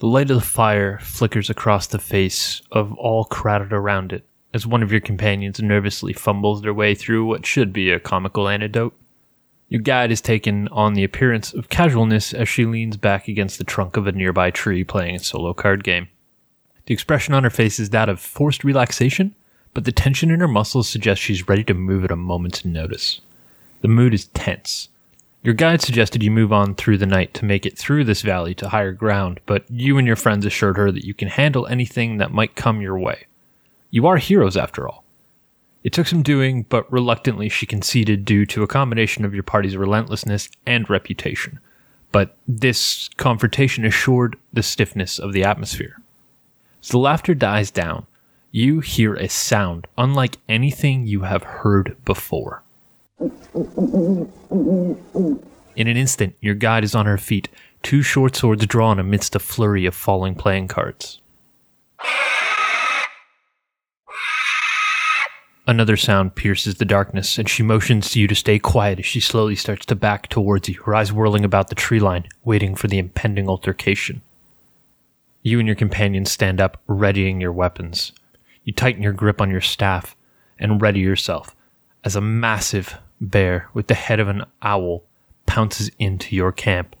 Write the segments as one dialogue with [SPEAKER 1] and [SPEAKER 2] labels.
[SPEAKER 1] The light of the fire flickers across the face of all crowded around it as one of your companions nervously fumbles their way through what should be a comical anecdote. Your guide is taken on the appearance of casualness as she leans back against the trunk of a nearby tree playing a solo card game. The expression on her face is that of forced relaxation, but the tension in her muscles suggests she's ready to move at a moment's notice. The mood is tense. Your guide suggested you move on through the night to make it through this valley to higher ground, but you and your friends assured her that you can handle anything that might come your way. You are heroes after all. It took some doing, but reluctantly she conceded due to a combination of your party's relentlessness and reputation. But this confrontation assured the stiffness of the atmosphere. As the laughter dies down, you hear a sound unlike anything you have heard before. In an instant, your guide is on her feet, two short swords drawn amidst a flurry of falling playing cards. Another sound pierces the darkness, and she motions to you to stay quiet as she slowly starts to back towards you, her eyes whirling about the tree line, waiting for the impending altercation. You and your companions stand up, readying your weapons. You tighten your grip on your staff and ready yourself as a massive bear with the head of an owl pounces into your camp.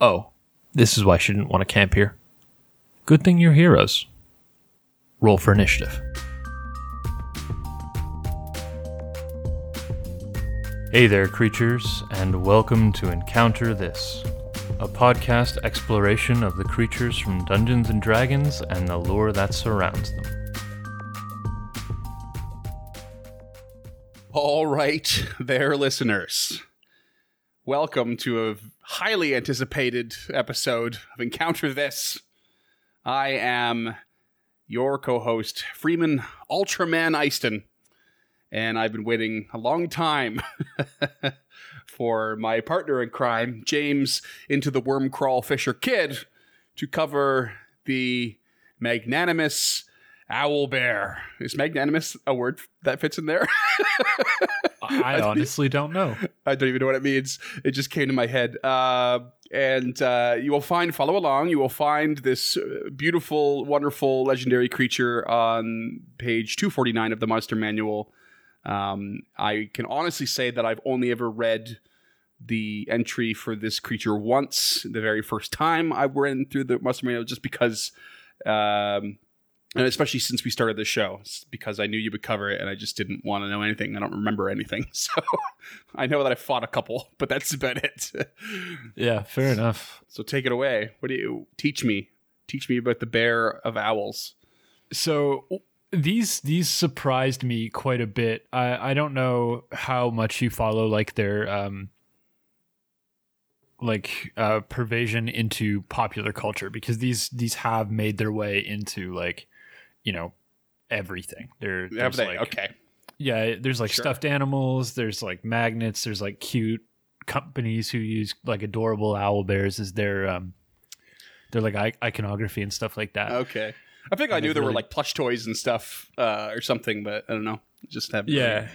[SPEAKER 1] Oh, this is why she didn't want to camp here. Good thing you're heroes. Roll for initiative. Hey there, creatures, and welcome to Encounter This, a podcast exploration of the creatures from Dungeons and Dragons and the lore that surrounds them.
[SPEAKER 2] All right, there, listeners. Welcome to a highly anticipated episode of Encounter This. I am your co host, Freeman Ultraman Easton and I've been waiting a long time for my partner in crime, James, into the Wormcrawl Fissure kid, to cover the magnanimous owl bear. Is magnanimous a word that fits in there?
[SPEAKER 1] I honestly don't know.
[SPEAKER 2] I don't even know what it means. It just came to my head. Uh, and uh, you will find, follow along, you will find this uh, beautiful, wonderful, legendary creature on page 249 of the Monster Manual um, I can honestly say that I've only ever read the entry for this creature once, the very first time I went through the Monster Manual, just because, um, and especially since we started the show, because I knew you would cover it, and I just didn't want to know anything. I don't remember anything, so I know that I fought a couple, but that's about it.
[SPEAKER 1] yeah, fair enough.
[SPEAKER 2] So take it away. What do you teach me? Teach me about the bear of owls.
[SPEAKER 1] So these these surprised me quite a bit. I I don't know how much you follow like their um like uh pervasion into popular culture because these these have made their way into like you know everything. There
[SPEAKER 2] they? Like, okay.
[SPEAKER 1] Yeah, there's like sure. stuffed animals, there's like magnets, there's like cute companies who use like adorable owl bears as their um they're like iconography and stuff like that.
[SPEAKER 2] Okay. I think I knew there really, were like plush toys and stuff uh, or something, but I don't know. Just have
[SPEAKER 1] yeah, really...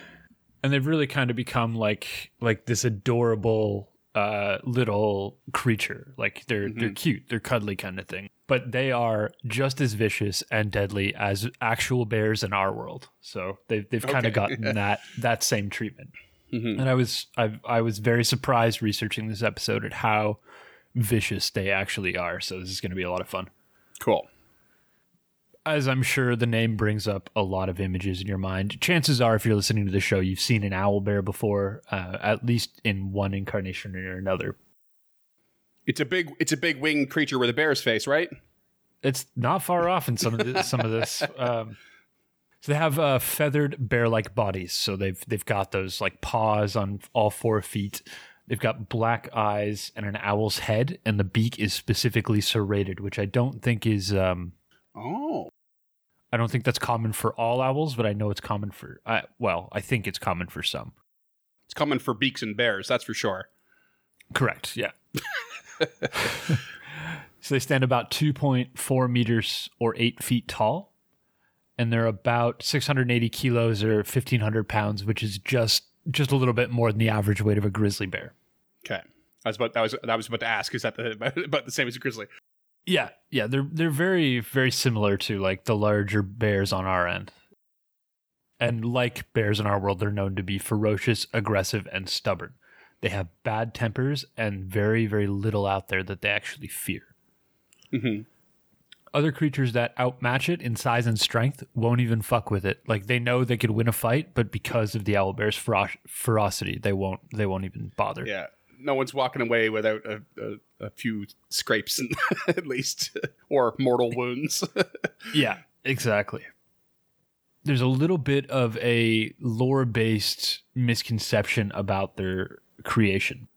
[SPEAKER 1] and they've really kind of become like like this adorable uh, little creature. Like they're mm-hmm. they're cute, they're cuddly kind of thing, but they are just as vicious and deadly as actual bears in our world. So they've they've kind of gotten that that same treatment. Mm-hmm. And I was I I was very surprised researching this episode at how vicious they actually are. So this is going to be a lot of fun.
[SPEAKER 2] Cool
[SPEAKER 1] as I'm sure the name brings up a lot of images in your mind, chances are, if you're listening to the show, you've seen an owl bear before, uh, at least in one incarnation or another.
[SPEAKER 2] It's a big, it's a big winged creature with a bear's face, right?
[SPEAKER 1] It's not far off in some of this, some of this. Um, so they have uh, feathered bear-like bodies. So they've they've got those like paws on all four feet. They've got black eyes and an owl's head, and the beak is specifically serrated, which I don't think is um,
[SPEAKER 2] Oh.
[SPEAKER 1] I don't think that's common for all owls, but I know it's common for. Uh, well, I think it's common for some.
[SPEAKER 2] It's common for beaks and bears, that's for sure.
[SPEAKER 1] Correct. Yeah. so they stand about 2.4 meters or eight feet tall, and they're about 680 kilos or 1,500 pounds, which is just just a little bit more than the average weight of a grizzly bear.
[SPEAKER 2] Okay. I was about that was that was about to ask. Is that the, about the same as a grizzly?
[SPEAKER 1] Yeah, yeah, they're they're very very similar to like the larger bears on our end. And like bears in our world, they're known to be ferocious, aggressive, and stubborn. They have bad tempers and very very little out there that they actually fear.
[SPEAKER 2] Mhm.
[SPEAKER 1] Other creatures that outmatch it in size and strength won't even fuck with it. Like they know they could win a fight, but because of the owl bear's fero- ferocity, they won't they won't even bother.
[SPEAKER 2] Yeah. No one's walking away without a, a, a few scrapes, at least, or mortal wounds.
[SPEAKER 1] Yeah, exactly. There's a little bit of a lore based misconception about their creation.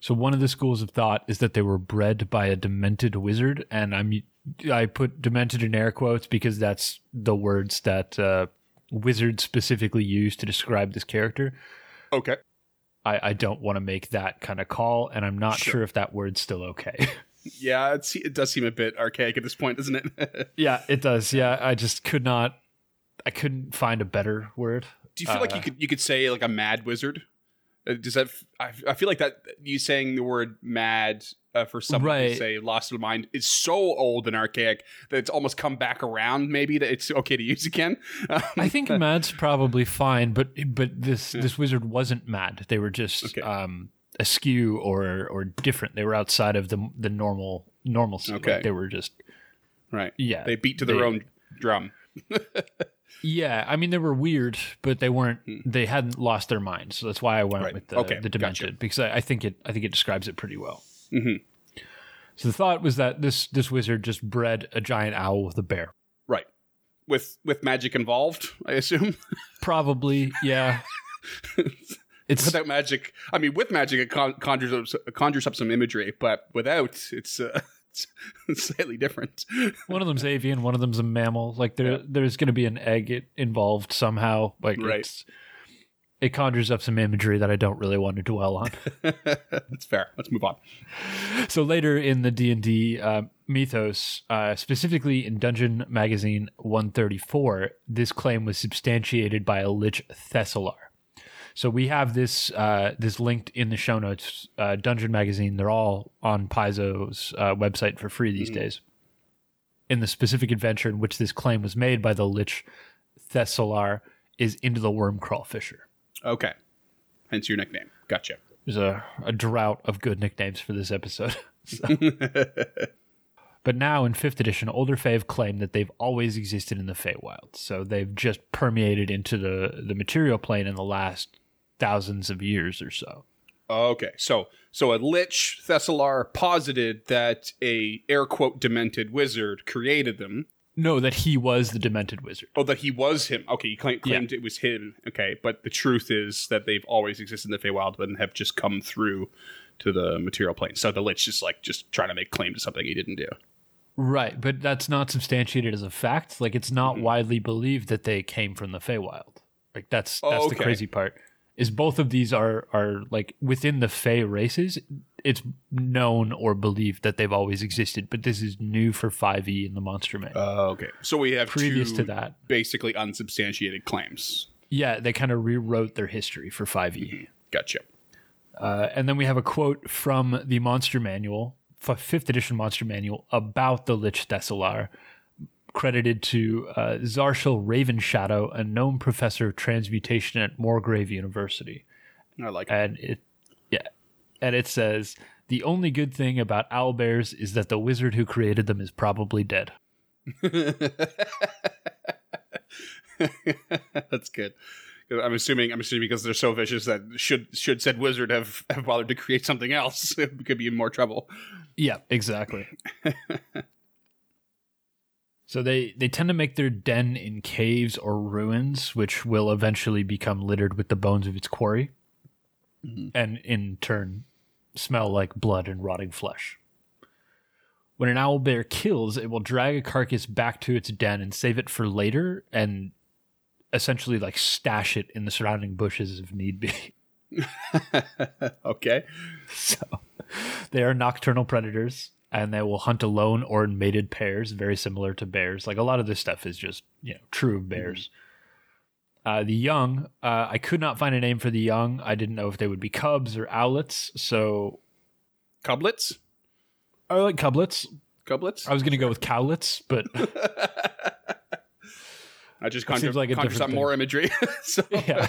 [SPEAKER 1] So one of the schools of thought is that they were bred by a demented wizard, and I'm I put demented in air quotes because that's the words that uh, wizards specifically use to describe this character.
[SPEAKER 2] okay.
[SPEAKER 1] I, I don't want to make that kind of call, and I'm not
[SPEAKER 2] Sure.
[SPEAKER 1] sure if that word's still okay.
[SPEAKER 2] Yeah, it's, it does seem a bit archaic at this point, doesn't it?
[SPEAKER 1] yeah, it does. Yeah, I just could not. I couldn't find a better word.
[SPEAKER 2] Do you feel like
[SPEAKER 1] Uh,
[SPEAKER 2] you could you could say like a mad wizard? Uh, Does that? I feel like that you saying the word mad uh, for someone
[SPEAKER 1] Right.
[SPEAKER 2] to say lost their mind is so old and archaic that it's almost come back around. Maybe that it's okay to use again. Um,
[SPEAKER 1] I think mad's probably fine, but but this this wizard wasn't mad. They were just
[SPEAKER 2] Okay.
[SPEAKER 1] um, askew or or different. They were outside of the the normal normalcy. Like,
[SPEAKER 2] Okay.
[SPEAKER 1] they were just
[SPEAKER 2] right.
[SPEAKER 1] yeah
[SPEAKER 2] They beat to their
[SPEAKER 1] They-
[SPEAKER 2] own drum.
[SPEAKER 1] yeah. I mean, they were weird, but they weren't. They hadn't lost their mind. So that's why I went
[SPEAKER 2] Hmm. Right.
[SPEAKER 1] with the,
[SPEAKER 2] Okay,
[SPEAKER 1] the demented
[SPEAKER 2] gotcha.
[SPEAKER 1] because I, I think it I think it describes it pretty well.
[SPEAKER 2] Mhm.
[SPEAKER 1] So the thought was that this this wizard just bred a giant owl with a bear.
[SPEAKER 2] Right. With with magic involved, I assume.
[SPEAKER 1] Probably, yeah. It's
[SPEAKER 2] without magic, I mean, with magic, it con- conjures up, conjures up some imagery, but without, it's, uh, it's slightly different.
[SPEAKER 1] one of them's avian, one of them's a mammal. Like there,
[SPEAKER 2] Yeah.
[SPEAKER 1] there's going to be an egg involved somehow. Like
[SPEAKER 2] Right.
[SPEAKER 1] it conjures up some imagery that I don't really want to dwell on.
[SPEAKER 2] That's fair. Let's move on.
[SPEAKER 1] so later in the D and D uh, mythos, uh, specifically in Dungeon Magazine 134, this claim was substantiated by a lich Thessalar. So we have this uh, this linked in the show notes. Uh, Dungeon Magazine, they're all on Paizo's uh, website for free these days. In the specific adventure in which this claim was made by the lich Thessalar is into the Wormcrawl Fissure.
[SPEAKER 2] Okay. Hence your nickname. Gotcha.
[SPEAKER 1] There's a, a drought of good nicknames for this episode. But now in fifth edition, older Fae have claimed that they've always existed in the Feywild. So they've just permeated into the, the material plane in the last thousands of years or so.
[SPEAKER 2] Okay. So, so a lich Thessalar posited that a air quote demented wizard created them.
[SPEAKER 1] No, that he was the demented wizard.
[SPEAKER 2] Oh, that he was him. Okay, he claimed, claimed it was him. Okay, but the truth is that they've always existed in the Feywild and have just come through to the material plane. So the lich is like just trying to make claim to something he didn't do.
[SPEAKER 1] Right, but that's not substantiated as a fact. Like it's not mm-hmm. widely believed that they came from the Feywild. Like that's
[SPEAKER 2] Oh,
[SPEAKER 1] that's the crazy part. Is both of these are are like within the Fey races, it's known or believed that they've always existed, but this is new for 5e in the Monster Manual.
[SPEAKER 2] Oh, okay. So we have
[SPEAKER 1] Previous
[SPEAKER 2] two
[SPEAKER 1] to that.
[SPEAKER 2] basically unsubstantiated claims.
[SPEAKER 1] yeah, they kind of rewrote their history for 5e.
[SPEAKER 2] Gotcha.
[SPEAKER 1] Uh, and then we have a quote from the Monster Manual, f- fifth edition Monster Manual, about the Lich Thessalar, credited to uh, Zarshal Ravenshadow, a known professor of transmutation at Morgrave University.
[SPEAKER 2] I like it.
[SPEAKER 1] And it, yeah, and it says the only good thing about owl bears is that the wizard who created them is probably dead.
[SPEAKER 2] That's good. I'm assuming I'm assuming because they're so vicious that should should said wizard have, have bothered to create something else, it could be in more trouble.
[SPEAKER 1] Yeah, exactly. so they they tend to make their den in caves or ruins, which will eventually become littered with the bones of its quarry, mm-hmm. and in turn smell like blood and rotting flesh. When an owl bear kills, it will drag a carcass back to its den and save it for later, and essentially like stash it in the surrounding bushes if need be.
[SPEAKER 2] okay.
[SPEAKER 1] So they are nocturnal predators and they will hunt alone or in mated pairs, very similar to bears. Like a lot of this stuff is just, you know, true of bears. Uh, the young, uh, I could not find a name for the young. I didn't know if they would be cubs or owlets. So,
[SPEAKER 2] Cublets?
[SPEAKER 1] I like cublets.
[SPEAKER 2] Cublets.
[SPEAKER 1] I was going to go with cowlets, but
[SPEAKER 2] I just
[SPEAKER 1] It
[SPEAKER 2] conjure,
[SPEAKER 1] like
[SPEAKER 2] conjure some more imagery. so
[SPEAKER 1] Yeah.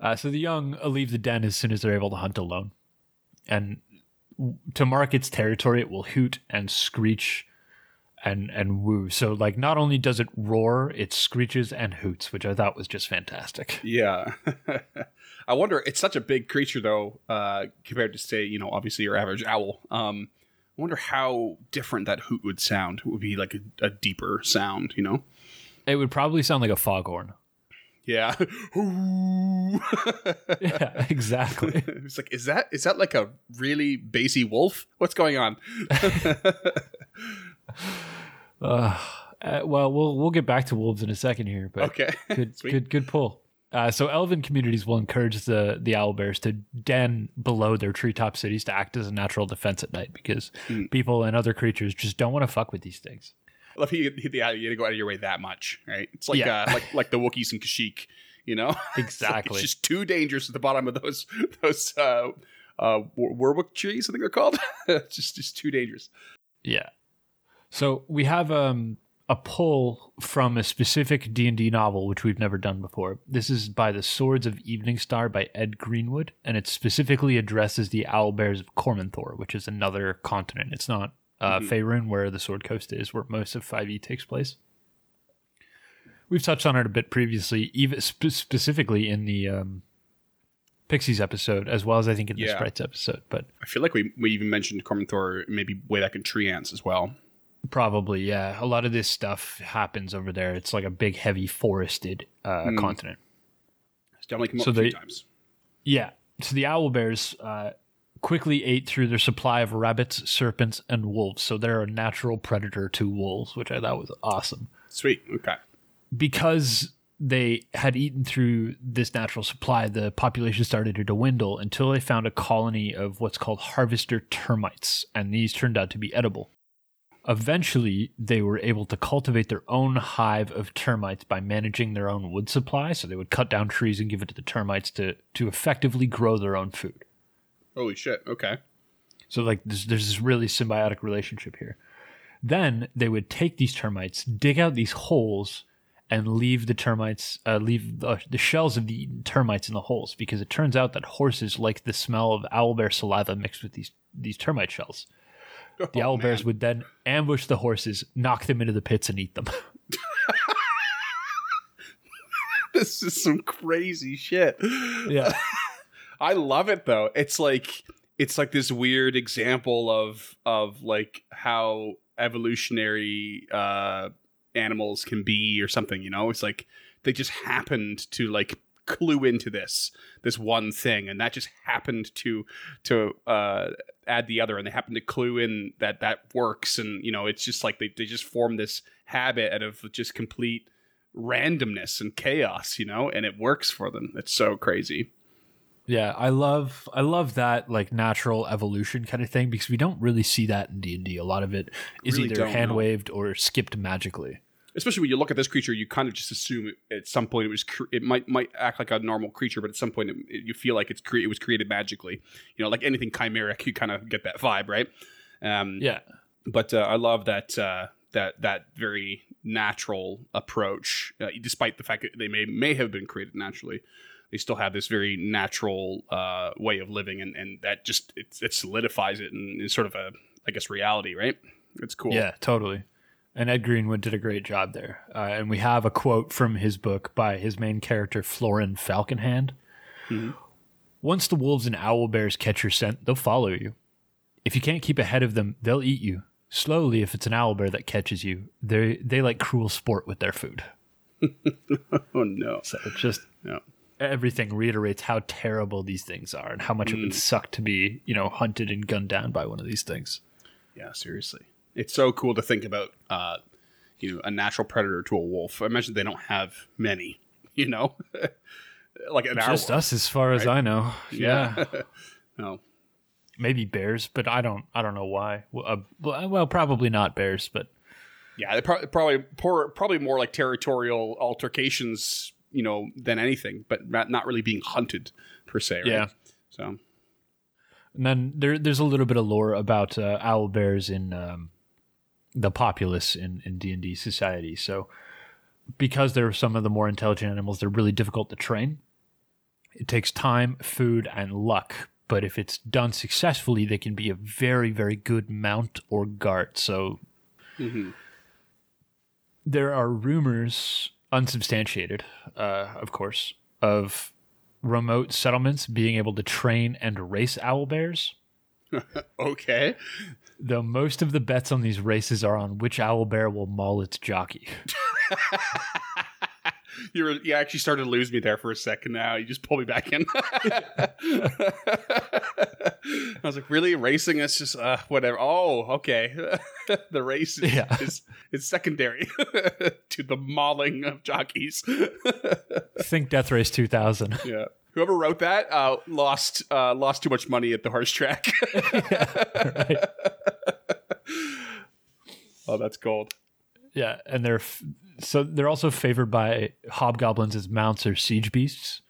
[SPEAKER 1] Uh, so the young leave the den as soon as they're able to hunt alone, and to mark its territory, it will hoot and screech and and woo. So like, not only does it roar, it screeches and hoots, which I thought was just fantastic.
[SPEAKER 2] Yeah. I wonder, it's such a big creature, though, uh, compared to, say, you know, obviously your average owl. Um, I wonder how different that hoot would sound. It would be like a, a deeper sound, you know?
[SPEAKER 1] It would probably sound like a foghorn.
[SPEAKER 2] Yeah.
[SPEAKER 1] yeah, exactly.
[SPEAKER 2] it's like, is that is that like a really bassy wolf? What's going on?
[SPEAKER 1] Uh, uh, well, we'll we'll get back to wolves in a second here, but
[SPEAKER 2] Okay.
[SPEAKER 1] good
[SPEAKER 2] Sweet.
[SPEAKER 1] good good pull. Uh, so elven communities will encourage the the owl bears to den below their treetop cities to act as a natural defense at night because
[SPEAKER 2] Hmm.
[SPEAKER 1] people and other creatures just don't want to fuck with these things.
[SPEAKER 2] I love you, you, yeah, you gotta go out of your way that much, right? It's like
[SPEAKER 1] Yeah.
[SPEAKER 2] uh, like like the Wookiees and Kashyyyk, you know? It's like-
[SPEAKER 1] Exactly.
[SPEAKER 2] It's, just too dangerous at the bottom of those those uh, uh, Werwick trees. I think they're called. it's just just too dangerous.
[SPEAKER 1] Yeah. So we have um, a pull from a specific D and D novel which we've never done before. This is by the Swords of Eveningstar by Ed Greenwood, and it specifically addresses the owl bears of Cormanthor, which is another continent. It's not uh, Faerun, where the Sword Coast is, where most of Five E takes place. We've touched on it a bit previously, even spe- specifically in the um, Pixies episode, as well as I think in the
[SPEAKER 2] Yeah.
[SPEAKER 1] Sprites episode. But
[SPEAKER 2] I feel like we, we even mentioned Cormanthor maybe way back in Treants as well.
[SPEAKER 1] Probably, yeah. A lot of this stuff happens over there. It's like a big, heavy, forested uh,
[SPEAKER 2] Hmm.
[SPEAKER 1] continent.
[SPEAKER 2] It's definitely come up
[SPEAKER 1] So
[SPEAKER 2] a few
[SPEAKER 1] they-
[SPEAKER 2] times.
[SPEAKER 1] Yeah. So the owl bears uh, quickly ate through their supply of rabbits, serpents, and wolves. So they're a natural predator to wolves, which I thought was awesome.
[SPEAKER 2] Sweet. Okay.
[SPEAKER 1] Because they had eaten through this natural supply, the population started to dwindle until they found a colony of what's called harvester termites, and these turned out to be edible. Eventually, they were able to cultivate their own hive of termites by managing their own wood supply. So they would cut down trees and give it to the termites to, to effectively grow their own food.
[SPEAKER 2] Holy shit. Okay.
[SPEAKER 1] So like there's, there's this really symbiotic relationship here. Then they would take these termites, dig out these holes, and leave the termites, uh, leave the, the shells of the termites in the holes because it turns out that horses like the smell of owlbear saliva mixed with these these termite shells. The
[SPEAKER 2] Oh,
[SPEAKER 1] owlbears
[SPEAKER 2] man.
[SPEAKER 1] would then ambush the horses, knock them into the pits, and eat them.
[SPEAKER 2] This is some crazy shit.
[SPEAKER 1] yeah,
[SPEAKER 2] I love it though. It's like it's like this weird example of of like how evolutionary uh animals can be or something, you know? It's like they just happened to like clue into this this one thing and that just happened to to uh add the other and they happened to clue in that that works and you know it's just like they, they just form this habit out of just complete randomness and chaos you know and it works for them it's so crazy
[SPEAKER 1] yeah. I love I love that like natural evolution kind of thing because we don't really see that in D and D. A lot of it is
[SPEAKER 2] Really
[SPEAKER 1] either hand waved or skipped magically.
[SPEAKER 2] especially when you look at this creature, you kind of just assume at some point it was cre- it might might act like a normal creature, but at some point it, it- you feel like it's cre- it was created magically. You know, like anything chimeric, you kind of get that vibe, right? Um,
[SPEAKER 1] Yeah.
[SPEAKER 2] But uh, I love that uh, that that very natural approach, uh, despite the fact that they may may have been created naturally. They still have this very natural uh, way of living, and, and that just it, it solidifies it and in sort of a I guess reality, right? It's cool.
[SPEAKER 1] Yeah, totally. And Ed Greenwood did a great job there. Uh, and we have a quote from his book by his main character, Florin Falconhand.
[SPEAKER 2] Mhm.
[SPEAKER 1] Once the wolves and owl bears catch your scent, they'll follow you. If you can't keep ahead of them, they'll eat you. Slowly, if it's an owl bear that catches you, they they like cruel sport with their food.
[SPEAKER 2] Oh no.
[SPEAKER 1] So it's just
[SPEAKER 2] Yeah.
[SPEAKER 1] Everything reiterates how terrible these things are and how much it would suck to be, you know, hunted and gunned down by one of these things.
[SPEAKER 2] Yeah, seriously. It's so cool to think about uh you know, a natural predator to a wolf. I imagine they don't have many, you know. like an
[SPEAKER 1] Just us, as far as I know. yeah.
[SPEAKER 2] no.
[SPEAKER 1] maybe bears, but I don't I don't know why. Well, uh, well, well, probably not bears, but
[SPEAKER 2] Yeah, they pro- probably probably more like territorial altercations, you know, than anything, but not, not really being hunted per se, right?
[SPEAKER 1] Yeah.
[SPEAKER 2] So,
[SPEAKER 1] And then there, there's a little bit of lore about uh, owl bears in um, the populace in in D and D society. So, because they're some of the more intelligent animals, they're really difficult to train. It takes time, food, and luck. But if it's done successfully, they can be a very, very good mount or guard. So, there are rumors, unsubstantiated, uh, of course, of remote settlements being able to train and race owl bears.
[SPEAKER 2] Okay.
[SPEAKER 1] Though most of the bets on these races are on which owl bear will maul its jockey.
[SPEAKER 2] You were, you actually started to lose me there for a second. Now you just pull me back in. I was like, really racing? It's just uh, whatever. Oh, okay. the race is,
[SPEAKER 1] Yeah.
[SPEAKER 2] is, is secondary to the mauling of jockeys.
[SPEAKER 1] Think Death Race 2000.
[SPEAKER 2] yeah. Whoever wrote that uh, lost uh, lost too much money at the horse track. oh, that's gold.
[SPEAKER 1] Yeah, and they're f- so they're also favored by hobgoblins as mounts or siege beasts,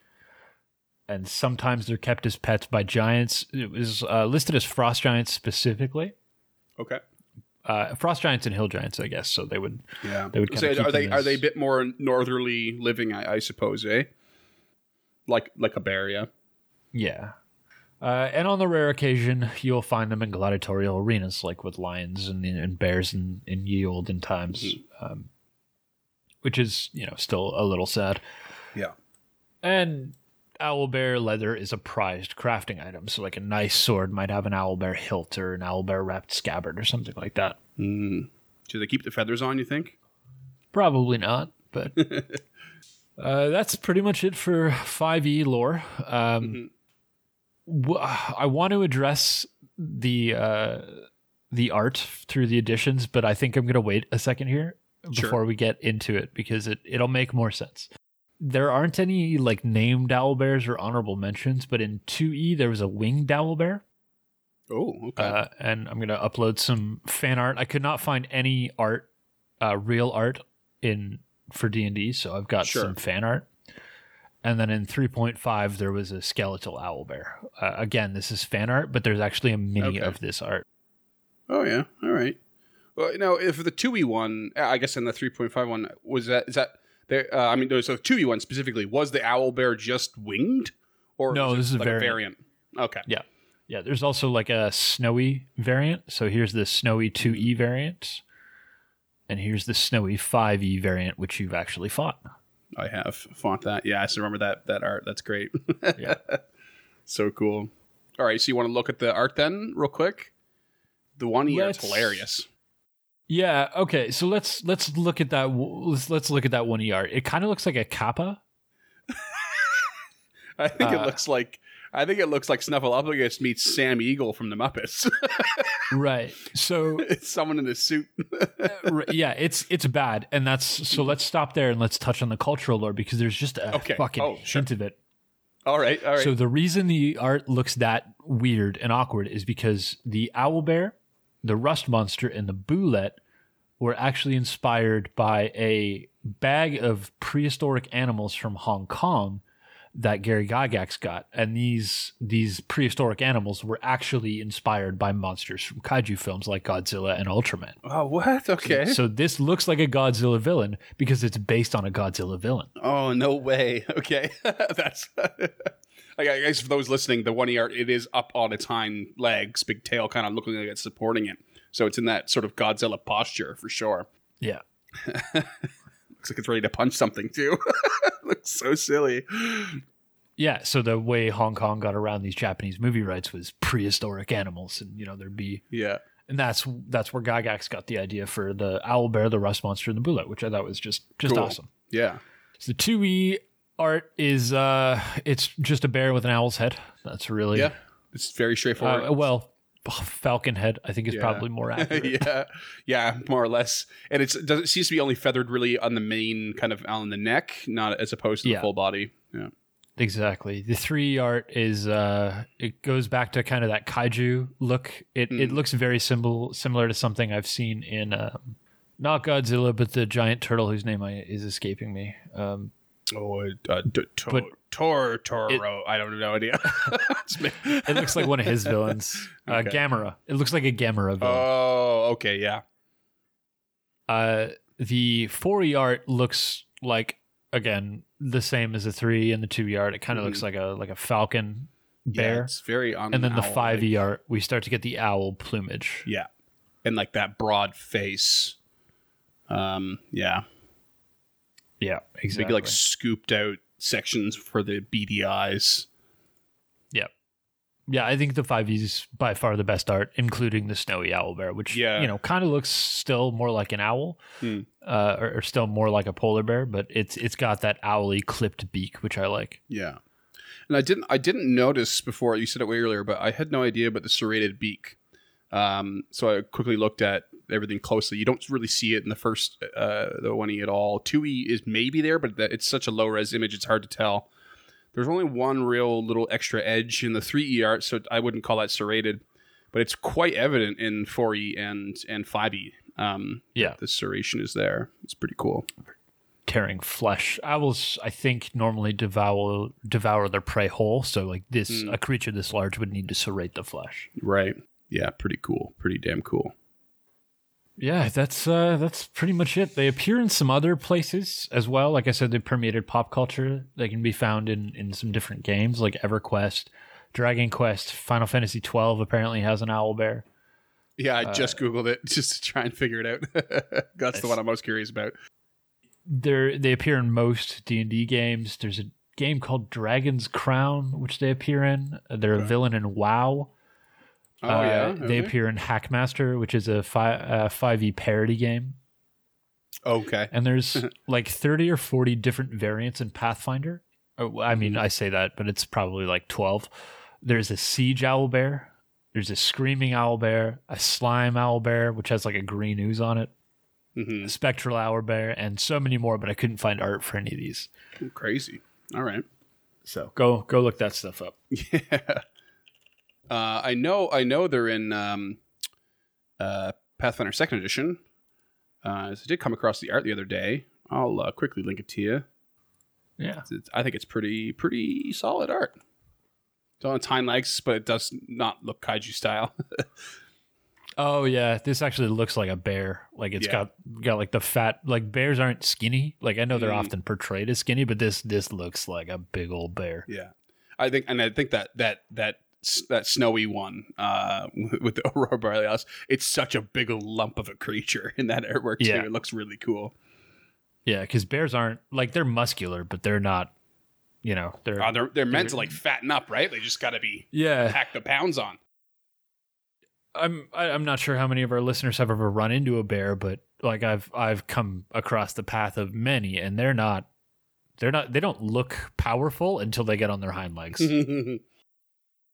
[SPEAKER 1] and sometimes they're kept as pets by giants. It was uh, listed as frost giants specifically,
[SPEAKER 2] Okay.
[SPEAKER 1] uh, frost giants and hill giants, I guess. So they would,
[SPEAKER 2] Yeah.
[SPEAKER 1] They would
[SPEAKER 2] So are they are they a bit more northerly living? I, I suppose, eh? Like like a bear, yeah.
[SPEAKER 1] yeah. Uh, and on the rare occasion, you'll find them in gladiatorial arenas, like with lions and, and bears in, in ye olden times, um, which is you know still a little sad.
[SPEAKER 2] Yeah.
[SPEAKER 1] And owlbear leather is a prized crafting item. So, like a nice sword might have an owlbear hilt or an owlbear wrapped scabbard or something like that.
[SPEAKER 2] Mm. Do they keep the feathers on? You think?
[SPEAKER 1] Probably not, but uh, that's pretty much it for 5e lore. Um, wh- I want to address the uh, the art through the additions, but I think I'm going to wait a second here
[SPEAKER 2] Sure.
[SPEAKER 1] before we get into it because it, it'll make more sense. There aren't any like named owlbears or honorable mentions, but in 2e there was a winged owlbear.
[SPEAKER 2] Oh, okay.
[SPEAKER 1] uh, and I'm gonna upload some fan art. I could not find any art, uh, real art in for D and D, so I've got
[SPEAKER 2] Sure.
[SPEAKER 1] some fan art. And then in 3.5, there was a skeletal owl bear. Uh, again, this is fan art, but there's actually a mini
[SPEAKER 2] Okay.
[SPEAKER 1] of this art.
[SPEAKER 2] oh yeah. All right. Well, you know, if the two e one, I guess, in the three point five one was that is that there? Uh, I mean, there was a two e one specifically. Was the owl bear just winged, or
[SPEAKER 1] No, this is a
[SPEAKER 2] like
[SPEAKER 1] variant.
[SPEAKER 2] Okay.
[SPEAKER 1] Yeah, yeah. There's also like a snowy variant. So here's the snowy 2e variant, and here's the snowy 5e variant, which you've actually fought.
[SPEAKER 2] I have fought that. Yeah, I still remember that that art. That's great.
[SPEAKER 1] Yeah.
[SPEAKER 2] so cool. All right, so you want to look at the art then, real quick? The one here is hilarious.
[SPEAKER 1] Yeah. Okay. So let's let's look at that. Let's let's look at that one ER. It kind of looks like a kappa.
[SPEAKER 2] I think it
[SPEAKER 1] Uh,
[SPEAKER 2] looks like I think it looks like Snuffleupagus meets Sam Eagle from the Muppets.
[SPEAKER 1] Right. So
[SPEAKER 2] it's someone in a suit.
[SPEAKER 1] r- yeah, it's it's bad, and that's so. Let's stop there and let's touch on the cultural lore because there's just a
[SPEAKER 2] Okay.
[SPEAKER 1] fucking
[SPEAKER 2] Oh, sure.
[SPEAKER 1] hint of it.
[SPEAKER 2] all right, all right.
[SPEAKER 1] So the reason the art looks that weird and awkward is because the owl bear, the rust monster, and the bulette were actually inspired by a bag of prehistoric animals from Hong Kong that Gary Gygax got, and these these prehistoric animals were actually inspired by monsters from kaiju films like Godzilla and Ultraman.
[SPEAKER 2] oh, what? Okay.
[SPEAKER 1] So this looks like a Godzilla villain because it's based on a Godzilla villain.
[SPEAKER 2] oh, no way. Okay. That's I guess for those listening, the one E art it is up on its hind legs, big tail kind of looking like it's supporting it. So it's in that sort of Godzilla posture for sure.
[SPEAKER 1] Yeah.
[SPEAKER 2] Looks like it's ready to punch something too. Looks so silly.
[SPEAKER 1] Yeah, so the way Hong Kong got around these Japanese movie rights was prehistoric animals, and you know there'd be,
[SPEAKER 2] Yeah.
[SPEAKER 1] and that's that's where Gygax got the idea for the owl bear, the rust monster, and the bulette, which I thought was just just
[SPEAKER 2] Cool.
[SPEAKER 1] awesome.
[SPEAKER 2] Yeah.
[SPEAKER 1] So the two E art is uh, it's just a bear with an owl's head. That's really
[SPEAKER 2] Yeah. It's very straightforward.
[SPEAKER 1] uh, well, falcon head. I think is
[SPEAKER 2] Yeah.
[SPEAKER 1] probably more accurate.
[SPEAKER 2] yeah, yeah, more or less. And it's does it seems to be only feathered really on the main kind of on the neck, not as opposed to
[SPEAKER 1] Yeah.
[SPEAKER 2] the full body. Yeah,
[SPEAKER 1] Exactly. The three art is uh it goes back to kind of that kaiju look. It it
[SPEAKER 2] Mm.
[SPEAKER 1] looks very simple similar to something I've seen in um not Godzilla, but the giant turtle whose name I, is escaping me. Um
[SPEAKER 2] Oh, uh, d- to-
[SPEAKER 1] But
[SPEAKER 2] Tor Toro. I don't know idea.
[SPEAKER 1] It looks like one of his villains, uh,
[SPEAKER 2] Okay.
[SPEAKER 1] Gamera. It looks like a Gamera villain.
[SPEAKER 2] oh, okay, yeah.
[SPEAKER 1] Uh, the 4E art looks like again the same as the three and the two art. It kind of
[SPEAKER 2] Mhm.
[SPEAKER 1] looks like a like a falcon
[SPEAKER 2] Yeah,
[SPEAKER 1] bear.
[SPEAKER 2] it's very on.
[SPEAKER 1] and then the five E art, we start to get the owl plumage.
[SPEAKER 2] Yeah, and like that broad face. Um, yeah,
[SPEAKER 1] Yeah, exactly.
[SPEAKER 2] like scooped out sections for the beady eyes.
[SPEAKER 1] yeah, yeah. I think the five E is by far the best art, including the snowy owl bear, which
[SPEAKER 2] Yeah.
[SPEAKER 1] you know kind of looks still more like an owl,
[SPEAKER 2] Hmm.
[SPEAKER 1] uh, or, or still more like a polar bear, but it's it's got that owly clipped beak, which I like.
[SPEAKER 2] Yeah, and I didn't I didn't notice before you said it way earlier, but I had no idea about the serrated beak. Um, so I quickly looked at everything closely. You don't really see it in the first uh, the one e at all. Two e is maybe there, but that, it's such a low res image; it's hard to tell. There's only one real little extra edge in the three e art, so I wouldn't call that serrated, but it's quite evident in four e and and five e. Um,
[SPEAKER 1] Yeah,
[SPEAKER 2] the serration is there. It's pretty cool.
[SPEAKER 1] tearing flesh. Owls, I think, normally devour devour their prey whole. So, like this,
[SPEAKER 2] Hmm.
[SPEAKER 1] a creature this large would need to serrate the flesh.
[SPEAKER 2] Right? Yeah, pretty cool. Pretty damn cool.
[SPEAKER 1] Yeah, that's uh, that's pretty much it. They appear in some other places as well. Like I said, they permeated pop culture. They can be found in in some different games, like EverQuest, Dragon Quest, Final Fantasy twelve. Apparently has an owl bear.
[SPEAKER 2] Yeah, I just googled it just to try and figure it out. That's the one I'm most curious about.
[SPEAKER 1] They they appear in most D and D games. There's a game called Dragon's Crown, which they appear in. They're a villain in WoW.
[SPEAKER 2] Oh
[SPEAKER 1] Uh,
[SPEAKER 2] yeah,
[SPEAKER 1] They appear in Hackmaster, which is a fi- uh, 5e parody game.
[SPEAKER 2] Okay.
[SPEAKER 1] And there's like 30 or 40 different variants in Pathfinder. Oh, I mean, I say that, but it's probably like 12. There's a siege owl bear. There's a screaming owl bear, a slime owl bear, which has like a green ooze on it,
[SPEAKER 2] hmm
[SPEAKER 1] a spectral owl bear, and so many more, but I couldn't find art for any of these.
[SPEAKER 2] Crazy. All right.
[SPEAKER 1] So go go look that stuff up.
[SPEAKER 2] Yeah. Uh, I know. I know they're in um, uh, Pathfinder Second Edition. Uh, so I did come across the art the other day. I'll uh, quickly link it to you.
[SPEAKER 1] Yeah.
[SPEAKER 2] It's, I think it's pretty pretty solid art. It's on time legs, but it does not look kaiju style.
[SPEAKER 1] Oh yeah, this actually looks like a bear. Like it's
[SPEAKER 2] Yeah.
[SPEAKER 1] got got like the fat. Like bears aren't skinny. Like I know they're
[SPEAKER 2] Mm.
[SPEAKER 1] often portrayed as skinny, but this this looks like a big old bear.
[SPEAKER 2] Yeah, I think, and I think that that that that snowy one uh, with the aurora borealis, it's such a big lump of a creature in that artwork too.
[SPEAKER 1] Yeah.
[SPEAKER 2] It looks really cool.
[SPEAKER 1] Yeah, because bears aren't like they're muscular, but they're not. You know, they're
[SPEAKER 2] Uh, they're they're meant to like fatten up, right? They just got to be
[SPEAKER 1] yeah.
[SPEAKER 2] pack the pounds on.
[SPEAKER 1] I'm I, I'm not sure how many of our listeners have ever run into a bear, but like I've I've come across the path of many, and they're not. They're not. They don't look powerful until they get on their hind legs.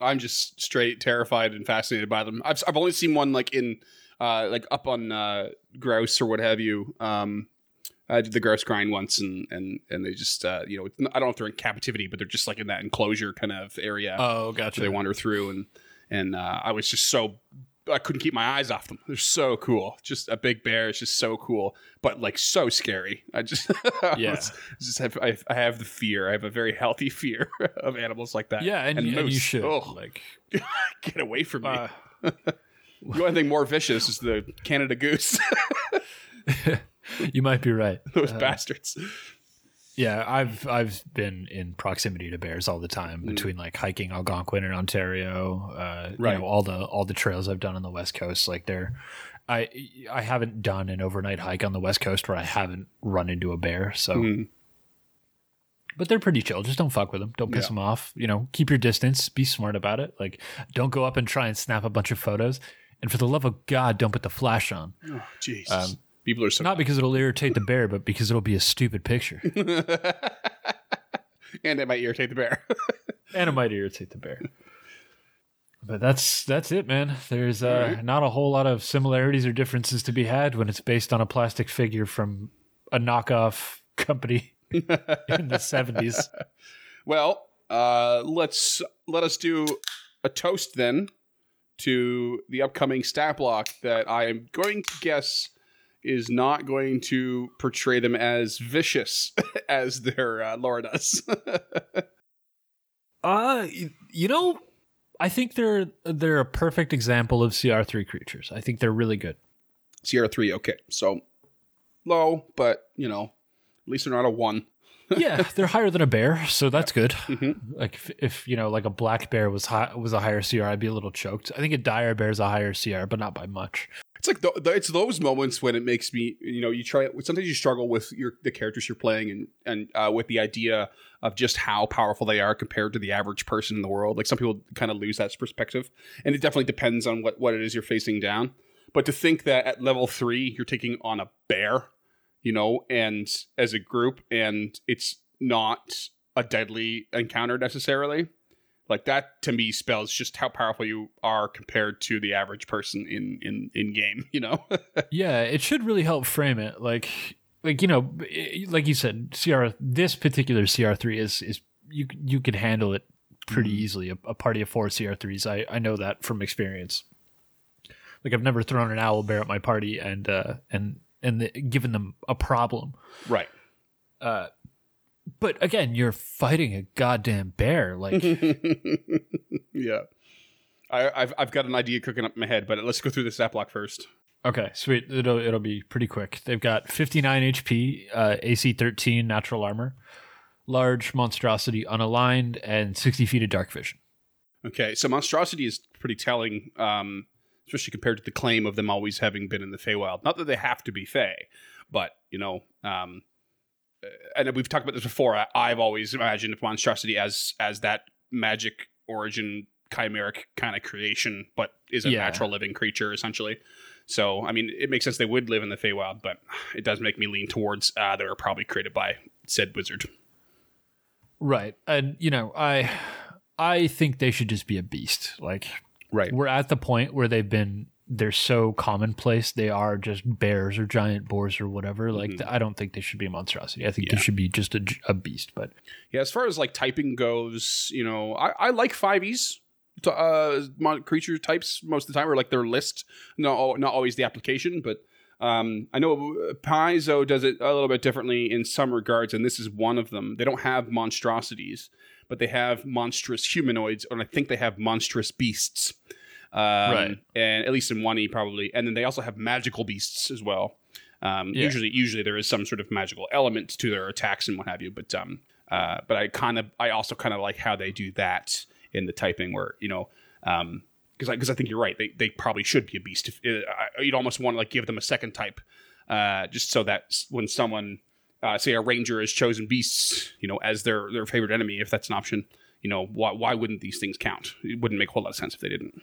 [SPEAKER 2] I'm just straight terrified and fascinated by them. I've I've only seen one like in uh like up on uh grouse or what have you. Um I did the grouse grind once and and and they just uh you know I don't know if they're in captivity but they're just like in that enclosure kind of area
[SPEAKER 1] Oh, gotcha.
[SPEAKER 2] they wander through and and uh I was just so I couldn't keep my eyes off them. They're so cool. Just a big bear is just so cool, but like so scary. I just
[SPEAKER 1] Yeah.
[SPEAKER 2] was- just have I, I have the fear. I have a very healthy fear of animals like that.
[SPEAKER 1] yeah, and,
[SPEAKER 2] and
[SPEAKER 1] and you should
[SPEAKER 2] Ugh.
[SPEAKER 1] like.
[SPEAKER 2] Get away from me.
[SPEAKER 1] Uh,
[SPEAKER 2] the only thing more vicious is the Canada goose.
[SPEAKER 1] you might be right.
[SPEAKER 2] Those
[SPEAKER 1] Uh,
[SPEAKER 2] bastards.
[SPEAKER 1] Yeah, I've I've been in proximity to bears all the time
[SPEAKER 2] Mm.
[SPEAKER 1] between like hiking Algonquin in Ontario, uh,
[SPEAKER 2] Right.
[SPEAKER 1] you know, all the all the trails I've done on the West Coast. Like they're, I I haven't done an overnight hike on the West Coast where I haven't run into a bear. So,
[SPEAKER 2] Mhm.
[SPEAKER 1] but they're pretty chill. Just don't fuck with them. Don't piss
[SPEAKER 2] Yeah.
[SPEAKER 1] them off. You know, keep your distance. Be smart about it. Like, don't go up and try and snap a bunch of photos. And for the love of God, don't put the flash on.
[SPEAKER 2] Oh, Jesus.
[SPEAKER 1] Um,
[SPEAKER 2] People are so.
[SPEAKER 1] Not because it'll irritate the bear, but because it'll be a stupid picture.
[SPEAKER 2] and it might irritate the bear.
[SPEAKER 1] and it might irritate the bear. But that's that's it, man. There's uh,
[SPEAKER 2] Alright.
[SPEAKER 1] not a whole lot of similarities or differences to be had when it's based on a plastic figure from a knockoff company in the seventies.
[SPEAKER 2] well, uh, let's let us do a toast then to the upcoming stat block that I am going to guess is not going to portray them as vicious as their uh, lore does.
[SPEAKER 1] uh, you know, I think they're they're a perfect example of CR3 creatures. I think they're really good.
[SPEAKER 2] CR3, okay. So low, but you know, at least they're not a one.
[SPEAKER 1] yeah, they're higher than a bear, so that's good.
[SPEAKER 2] Mm-hmm.
[SPEAKER 1] Like if, if, you know, like a black bear was high, was a higher CR, I'd be a little choked. I think a dire bear is a higher CR, but not by much.
[SPEAKER 2] It's like the, the, it's those moments when it makes me, you know, you try. Sometimes you struggle with your the characters you're playing, and and uh, with the idea of just how powerful they are compared to the average person in the world. Like some people kind of lose that perspective, and it definitely depends on what what it is you're facing down. But to think that at level three you're taking on a bear, you know, and as a group, and it's not a deadly encounter necessarily like that to me spells just how powerful you are compared to the average person in in in game you know?
[SPEAKER 1] Yeah it should really help frame it. Like like you know like you said cr this particular cr3 is is you you can handle it pretty mm. easily. A, a, party of four cr3s i i know that from experience. Like i've never thrown an owl bear at my party and uh and and the, given them a problem.
[SPEAKER 2] Right.
[SPEAKER 1] Uh but again, you're fighting a goddamn bear. Like,
[SPEAKER 2] yeah, I, have I've got an idea cooking up in my head, but let's go through the stat block first.
[SPEAKER 1] Okay, sweet. It'll it'll be pretty quick. They've got 59 HP, uh, AC 13, natural armor, large monstrosity unaligned, and 60 feet of dark vision.
[SPEAKER 2] Okay, so monstrosity is pretty telling, um, especially compared to the claim of them always having been in the Feywild. Not that they have to be Fey, but you know, um, and we've talked about this before. I, have always imagined monstrosity as as that magic origin chimeric kind of creation, but is a yeah. natural living creature essentially. So, I mean, it makes sense they would live in the Feywild, but it does make me lean towards uh, they were probably created by said wizard.
[SPEAKER 1] Right, and you know, I I think they should just be a beast. Like,
[SPEAKER 2] right,
[SPEAKER 1] we're at the point where they've been they're so commonplace. They are just bears or giant boars or whatever. Like mm-hmm. I don't think they should be a monstrosity. I think yeah. they should be just a, a, beast. But
[SPEAKER 2] yeah, as far as like typing goes, you know, I, I like five E's. Uh, creature types most of the time, or like their list. No, not always the application, but um, I know Paizo does it a little bit differently in some regards, and this is one of them. They don't have monstrosities, but they have monstrous humanoids, and I think they have monstrous beasts. Um, right. And at least in one E probably, and then they also have magical beasts as well. Um, yeah. Usually, usually there is some sort of magical element to their attacks and what have you. But um, uh, but I kind of, I also kind of like how they do that in the typing, where you know, um, because because I, I, think you're right, they they probably should be a beast. If, uh, you'd almost want to like give them a second type, uh, just so that when someone, uh, say a ranger has chosen beasts, you know, as their their favorite enemy, if that's an option, you know, why why wouldn't these things count? It wouldn't make a whole lot of sense if they didn't.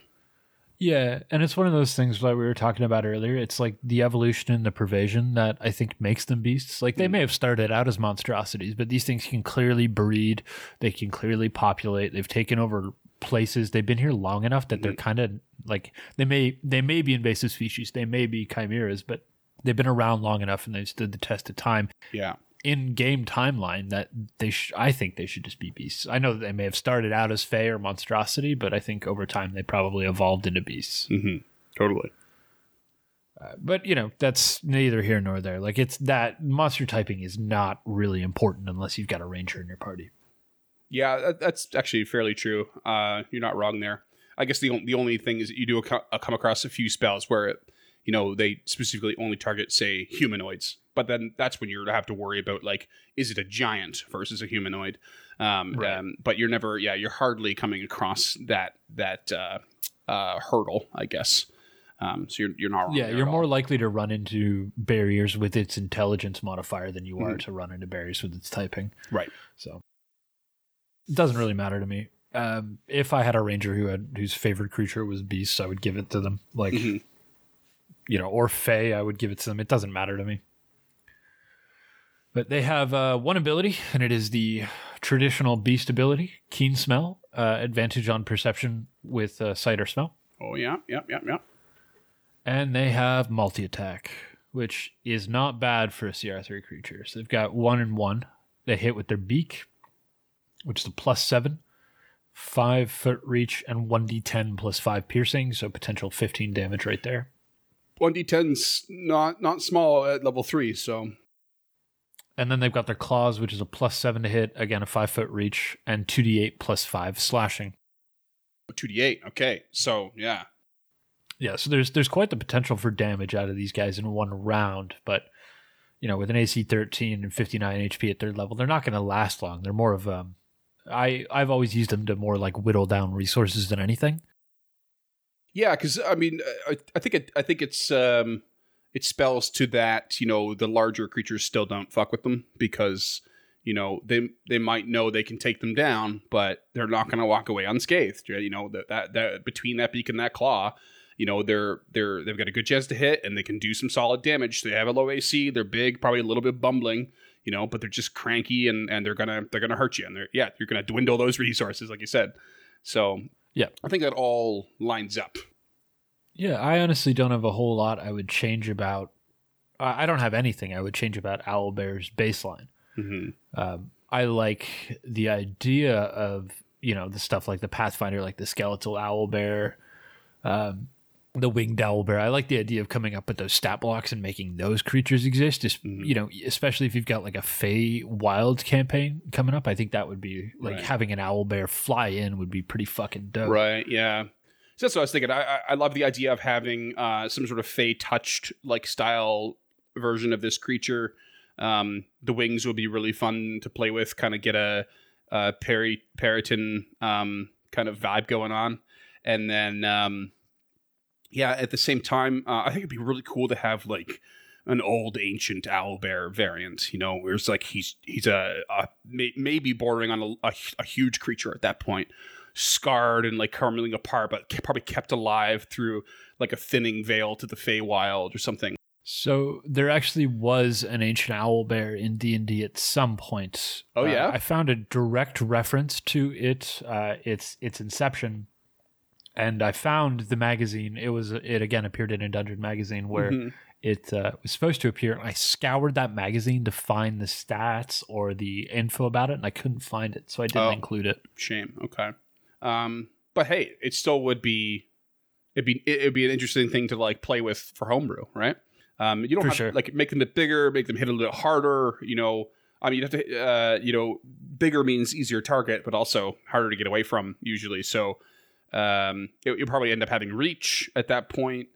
[SPEAKER 1] Yeah, and it's one of those things that we were talking about earlier. It's like the evolution and the pervasion that I think makes them beasts. Like they mm. may have started out as monstrosities, but these things can clearly breed. They can clearly populate. They've taken over places. They've been here long enough that they're mm. kind of like they may they may be invasive species. They may be chimeras, but they've been around long enough and they've stood the test of time.
[SPEAKER 2] Yeah
[SPEAKER 1] in game timeline that they sh- I think they should just be beasts. I know that they may have started out as Fey or monstrosity, but I think over time they probably evolved into beasts.
[SPEAKER 2] Mm-hmm. Totally.
[SPEAKER 1] Uh, but you know that's neither here nor there. Like it's that monster typing is not really important unless you've got a ranger in your party.
[SPEAKER 2] Yeah, that, that's actually fairly true. Uh, you're not wrong there. I guess the the only thing is that you do a come across a few spells where it, you know they specifically only target say humanoids but then that's when you have to worry about like is it a giant versus a humanoid um, right. um, but you're never yeah you're hardly coming across that that uh, uh, hurdle i guess um, so you're, you're not wrong.
[SPEAKER 1] yeah you're more likely to run into barriers with its intelligence modifier than you are mm-hmm. to run into barriers with its typing
[SPEAKER 2] right
[SPEAKER 1] so it doesn't really matter to me um, if i had a ranger who had whose favorite creature was beasts i would give it to them like mm-hmm. You know or fey i would give it to them it doesn't matter to me but they have uh, one ability, and it is the traditional beast ability, keen smell, uh, advantage on perception with uh, sight or smell.
[SPEAKER 2] Oh yeah, yeah, yeah, yeah.
[SPEAKER 1] And they have multi attack, which is not bad for a CR3 creature. So they've got one and one. They hit with their beak, which is a plus seven, five foot reach, and one d10 plus five piercing, so potential 15 damage right there.
[SPEAKER 2] One d10's not not small at level three. So
[SPEAKER 1] And then they've got their claws, which is a plus seven to hit, again a five foot reach, and two d eight plus five slashing.
[SPEAKER 2] two d eight. Okay, so yeah,
[SPEAKER 1] Yeah, so there's there's quite the potential for damage out of these guys in one round, but you know, with an AC 13 and 59 HP at third level, they're not going to last long. They're more of um I I've always used them to more like whittle down resources than anything.
[SPEAKER 2] Yeah. Because I mean, I, I think it. I think it's um, it spells to that you know the larger creatures still don't fuck with them because you know they they might know they can take them down, but they're not going to walk away unscathed. You know that that that between that beak and that claw. You know they're they're they've got a good chance to hit and they can do some solid damage. They have a low AC. They're big, probably a little bit bumbling, you know, but they're just cranky and and they're gonna they're gonna hurt you. And they're yeah, you're gonna dwindle those resources, like you said. So
[SPEAKER 1] Yeah.
[SPEAKER 2] I think that all lines up.
[SPEAKER 1] Yeah, I honestly don't have a whole lot I would change about. I don't have anything I would change about Owlbear's baseline.
[SPEAKER 2] hmm
[SPEAKER 1] Um, I like the idea of you know the stuff like the Pathfinder, like the skeletal owlbear, um, the winged owlbear. I like the idea of coming up with those stat blocks and making those creatures exist. Just
[SPEAKER 2] Mhm.
[SPEAKER 1] you know, especially if you've got like a Feywild campaign coming up, I think that would be like
[SPEAKER 2] Right.
[SPEAKER 1] having an owlbear fly in would be pretty fucking dope.
[SPEAKER 2] Right. Yeah. So that's what I was thinking. I, I, love the idea of having uh, some sort of Fey touched like style version of this creature. Um, the wings would be really fun to play with. Kind of get a, a peri peryton um, kind of vibe going on, and then um, yeah, at the same time, uh, I think it'd be really cool to have like an old ancient owl bear variant. You know, where it's like he's he's a, a may, maybe bordering on a, a, a huge creature at that point, scarred and like crumbling apart, but probably kept alive through like a thinning veil to the Feywild or something.
[SPEAKER 1] So there actually was an ancient owl bear in D and D at some point.
[SPEAKER 2] Oh,
[SPEAKER 1] Uh,
[SPEAKER 2] yeah?
[SPEAKER 1] I found a direct reference to it. Uh, its its inception, and I found the magazine. It was it again appeared in a dungeon magazine where
[SPEAKER 2] Mhm.
[SPEAKER 1] it uh, was supposed to appear. I scoured that magazine to find the stats or the info about it, and I couldn't find it, so I didn't
[SPEAKER 2] Oh.
[SPEAKER 1] include it.
[SPEAKER 2] Shame. Okay. Um, but hey, it still would be it'd be it'd be an interesting thing to like play with for homebrew, right? Um, you don't
[SPEAKER 1] For
[SPEAKER 2] have
[SPEAKER 1] sure.
[SPEAKER 2] to like make them a bit bigger, make them hit a little harder. You know, I mean, you have to uh, you know, bigger means easier target, but also harder to get away from usually. So um, it, you'll probably end up having reach at that point.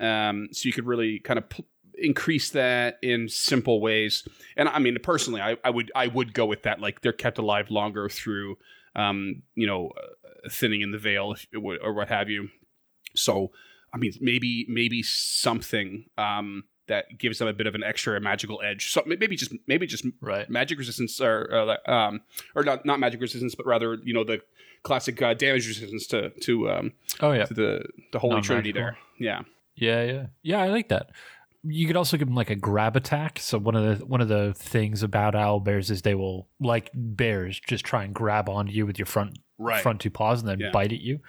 [SPEAKER 2] Um, so you could really kind of p- increase that in simple ways. And I mean, personally, I, I would I would go with that. Like they're kept alive longer through um, you know, uh, thinning in the veil or what have you. So, I mean, maybe maybe something um, that gives them a bit of an extra magical edge. So maybe just maybe just
[SPEAKER 1] Right.
[SPEAKER 2] magic resistance or uh, um, or not not magic resistance, but rather you know the classic uh, damage resistance to to um,
[SPEAKER 1] Oh yeah.
[SPEAKER 2] to the the holy trinity
[SPEAKER 1] Non-magical.
[SPEAKER 2] there. Yeah.
[SPEAKER 1] Yeah, yeah, yeah. I like that. You could also give them like a grab attack. So one of the one of the things about owl bears is they will, like bears, just try and grab onto you with your front
[SPEAKER 2] Right.
[SPEAKER 1] front two paws and then
[SPEAKER 2] Yeah.
[SPEAKER 1] bite at you.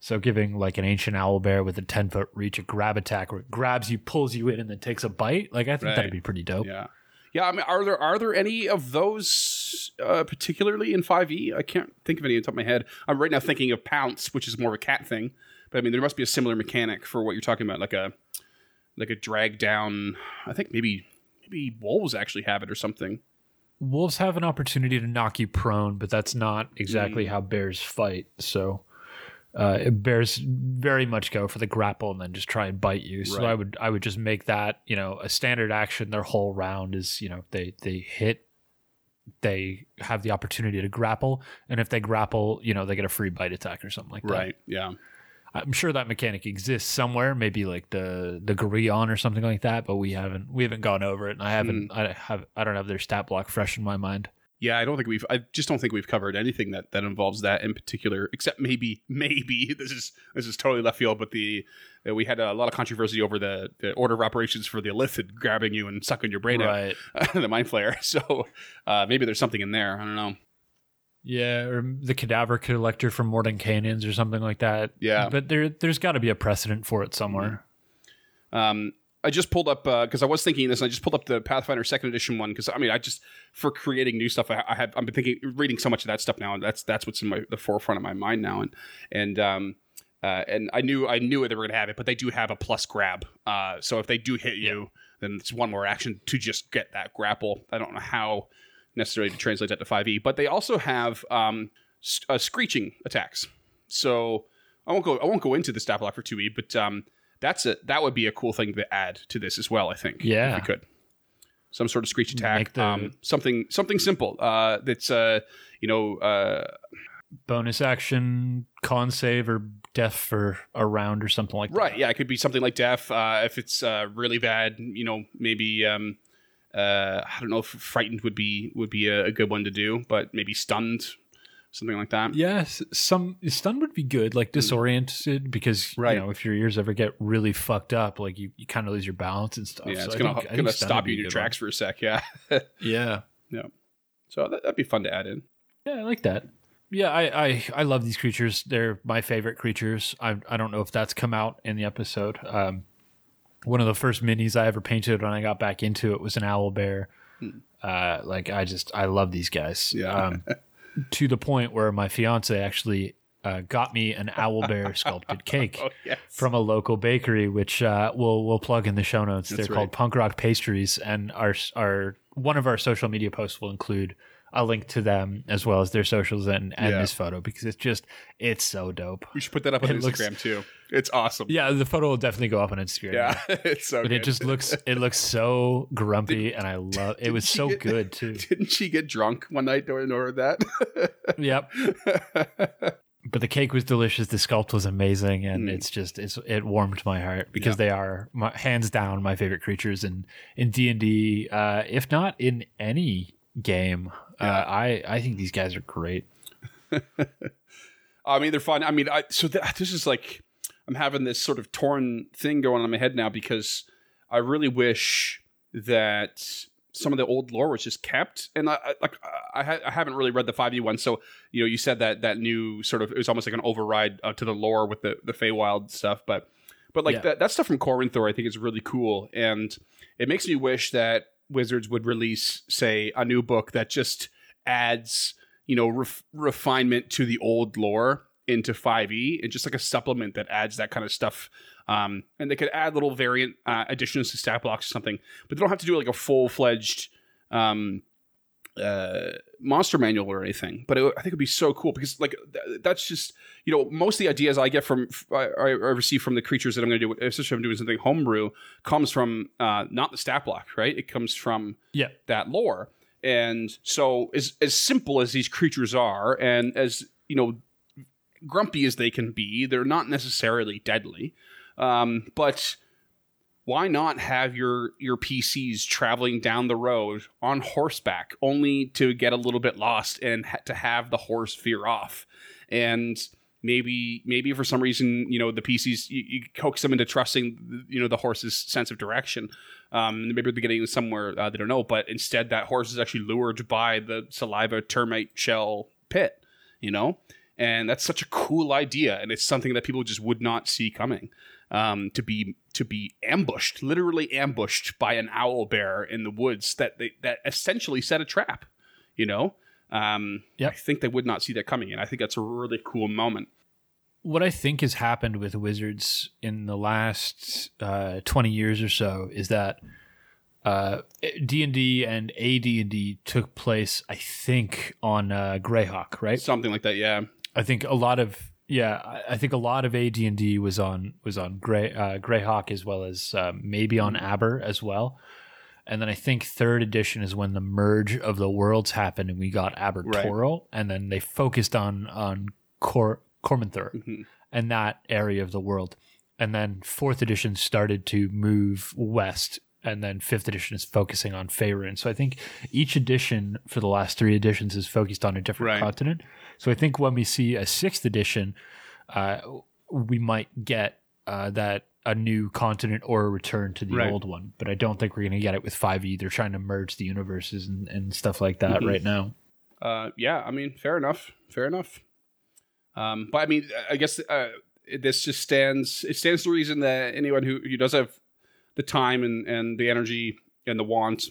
[SPEAKER 1] So giving like an ancient owl bear with a ten foot reach a grab attack where it grabs you, pulls you in, and then takes a bite. Like I think
[SPEAKER 2] Right.
[SPEAKER 1] that'd be pretty dope.
[SPEAKER 2] Yeah. Yeah, I mean, are there are there any of those uh, particularly in Five E? I can't think of any on top of my head. I'm right now thinking of Pounce, which is more of a cat thing, but I mean, there must be a similar mechanic for what you're talking about, like a like a drag down. I think maybe maybe wolves actually have it or something.
[SPEAKER 1] Wolves have an opportunity to knock you prone, but that's not
[SPEAKER 2] Mm.
[SPEAKER 1] exactly how bears fight. So uh, bears very much go for the grapple and then just try and bite you. So
[SPEAKER 2] Right.
[SPEAKER 1] I would I would just make that you know a standard action. Their whole round is you know they they hit, they have the opportunity to grapple, and if they grapple, you know they get a free bite attack or something like that.
[SPEAKER 2] Right. Yeah.
[SPEAKER 1] I'm sure that mechanic exists somewhere, maybe like the the Girallon or something like that, but we haven't we haven't gone over it, and I haven't
[SPEAKER 2] Mm.
[SPEAKER 1] I have I don't have their stat block fresh in my mind.
[SPEAKER 2] Yeah, I don't think we've. I just don't think we've covered anything that that involves that in particular, except maybe, maybe this is this is totally left field. But the uh, we had a lot of controversy over the, the order of operations for the Illithid grabbing you and sucking your brain
[SPEAKER 1] Right.
[SPEAKER 2] out, the mind flayer. So uh, maybe there's something in there. I don't know.
[SPEAKER 1] Yeah, or the cadaver collector from Mordenkainen's or something like that.
[SPEAKER 2] Yeah.
[SPEAKER 1] But there there's got to be a precedent for it somewhere.
[SPEAKER 2] Um, I just pulled up because I was thinking this. And I just pulled up the Pathfinder Second Edition one because I mean, I just for creating new stuff, I, I have I've been thinking, reading so much of that stuff now, and that's that's what's in my the forefront of my mind now. And and um, Uh, and I knew I knew they were going to have it, but they do have a plus grab. Uh, so if they do hit you, then it's one more action to just get that grapple. I don't know how necessarily to translate that to 5e, but they also have um, uh, screeching attacks. So I won't go I won't go into the stat block for 2e, but um, that's a that would be a cool thing to add to this as well. I think.
[SPEAKER 1] Yeah.
[SPEAKER 2] if we could. Some sort of screech attack,
[SPEAKER 1] the-
[SPEAKER 2] um, something something simple. Uh, that's uh, you know, uh,
[SPEAKER 1] Bonus action, con save, or death for a round or something like that.
[SPEAKER 2] Right. Yeah, it could be something like deaf. Uh, if it's uh, really bad, you know, maybe um, uh, I don't know if frightened would be would be a, a good one to do, but maybe stunned, something like that.
[SPEAKER 1] Yes, some stun would be good, like disoriented, because
[SPEAKER 2] Hmm. Right.
[SPEAKER 1] you know if your ears ever get really fucked up, like you, you kind of lose your balance and stuff.
[SPEAKER 2] Yeah,
[SPEAKER 1] So
[SPEAKER 2] it's
[SPEAKER 1] I
[SPEAKER 2] gonna
[SPEAKER 1] think-
[SPEAKER 2] gonna stop you in your
[SPEAKER 1] good one.
[SPEAKER 2] tracks for a sec. Yeah.
[SPEAKER 1] Yeah, yeah.
[SPEAKER 2] so that, that'd be fun to add in.
[SPEAKER 1] yeah, I like that. Yeah, I, I I love these creatures. They're my favorite creatures. I I don't know if that's come out in the episode. Um, one of the first minis I ever painted when I got back into it was an owl bear. Uh, like I just I love these guys.
[SPEAKER 2] Hmm. Yeah.
[SPEAKER 1] Um, to the point where my fiance actually uh, got me an owl bear sculpted cake.
[SPEAKER 2] Oh yes.
[SPEAKER 1] from a local bakery, which uh, we'll we'll plug in the show notes.
[SPEAKER 2] That's
[SPEAKER 1] They're called. Punk Rock Pastries, and our our one of our social media posts will include a link to them as well as their socials and, and
[SPEAKER 2] Yeah.
[SPEAKER 1] this photo because it's just it's so dope.
[SPEAKER 2] we should put that up on
[SPEAKER 1] It looks-
[SPEAKER 2] Instagram too. It's awesome.
[SPEAKER 1] Yeah, the photo will definitely go up on Instagram.
[SPEAKER 2] Yeah, it's so.
[SPEAKER 1] It just looks it looks so grumpy, and I love it. Was so
[SPEAKER 2] get-
[SPEAKER 1] good too.
[SPEAKER 2] Didn't she get drunk one night during order that?
[SPEAKER 1] Yep. But the cake was delicious. The sculpt was amazing, and
[SPEAKER 2] Mm.
[SPEAKER 1] it's just it's it warmed my heart because they are my, hands down my favorite creatures in in D and D. Uh, if not in any game,
[SPEAKER 2] Yeah.
[SPEAKER 1] uh, I I think these guys are great.
[SPEAKER 2] I mean, they're fun. I mean, I, so th- this is like I'm having this sort of torn thing going on in my head now because I really wish that some of the old lore was just kept. And I, I like I, ha- I haven't really read the five E one, so you know, you said that that new sort of it was almost like an override uh, to the lore with the the Feywild stuff, but but like
[SPEAKER 1] Yeah.
[SPEAKER 2] that that stuff from Cormanthor, I think is really cool, and it makes me wish that Wizards would release, say, a new book that just adds you know ref- refinement to the old lore into 5e and just like a supplement that adds that kind of stuff um, and they could add little variant uh, additions to stat blocks or something but they don't have to do like a full-fledged um, uh, monster manual or anything but it, i think it'd be so cool because like th- that's just you know most of the ideas i get from i, I receive from the creatures that i'm going to do especially if i'm doing something homebrew comes from uh, not the stat block right it comes from
[SPEAKER 1] Yeah,
[SPEAKER 2] that lore. And so as as simple as these creatures are and as, you know, grumpy as they can be, they're not necessarily deadly. Um, but why not have your your PCs traveling down the road on horseback only to get a little bit lost and ha- to have the horse veer off? And maybe maybe for some reason you know the PCs you, you coax them into trusting you know the horse's sense of direction. Um, maybe they're getting somewhere uh, they don't know, but instead that horse is actually lured by the saliva termite shell pit. You know, and that's such a cool idea, and it's something that people just would not see coming. Um, to be to be ambushed, literally ambushed by an owl bear in the woods that they, that essentially set a trap. You know, um,
[SPEAKER 1] Yep.
[SPEAKER 2] I think they would not see that coming, and I think that's a really cool moment.
[SPEAKER 1] what I think has happened with Wizards in the last uh, twenty years or so is that uh, D and D and AD and D took place, I think, on uh, Greyhawk, right?
[SPEAKER 2] Something like that, yeah.
[SPEAKER 1] I think a lot of yeah, I- I think a lot of AD and D was on was on Grey uh, Greyhawk as well as uh, maybe on Aber as well. And then I think third edition is when the merge of the worlds happened and we got Aber
[SPEAKER 2] Right.
[SPEAKER 1] And then they focused on on Cor Cormanthor
[SPEAKER 2] Mhm.
[SPEAKER 1] and that area of the world. And then fourth edition started to move west, and then fifth edition is focusing on Faerun. So I think each edition for the last three editions is focused on a different
[SPEAKER 2] Right.
[SPEAKER 1] continent. So I think when we see a sixth edition, uh, we might get uh, that a new continent or a return to the
[SPEAKER 2] Right.
[SPEAKER 1] old one. But I don't think we're going to get it with 5e. They're trying to merge the universes and, and stuff like that
[SPEAKER 2] Mhm.
[SPEAKER 1] right now.
[SPEAKER 2] Uh, yeah, I mean, fair enough, fair enough. Um, but I mean, I guess uh, this just stands. It stands to reason that anyone who, who does have the time and, and the energy and the want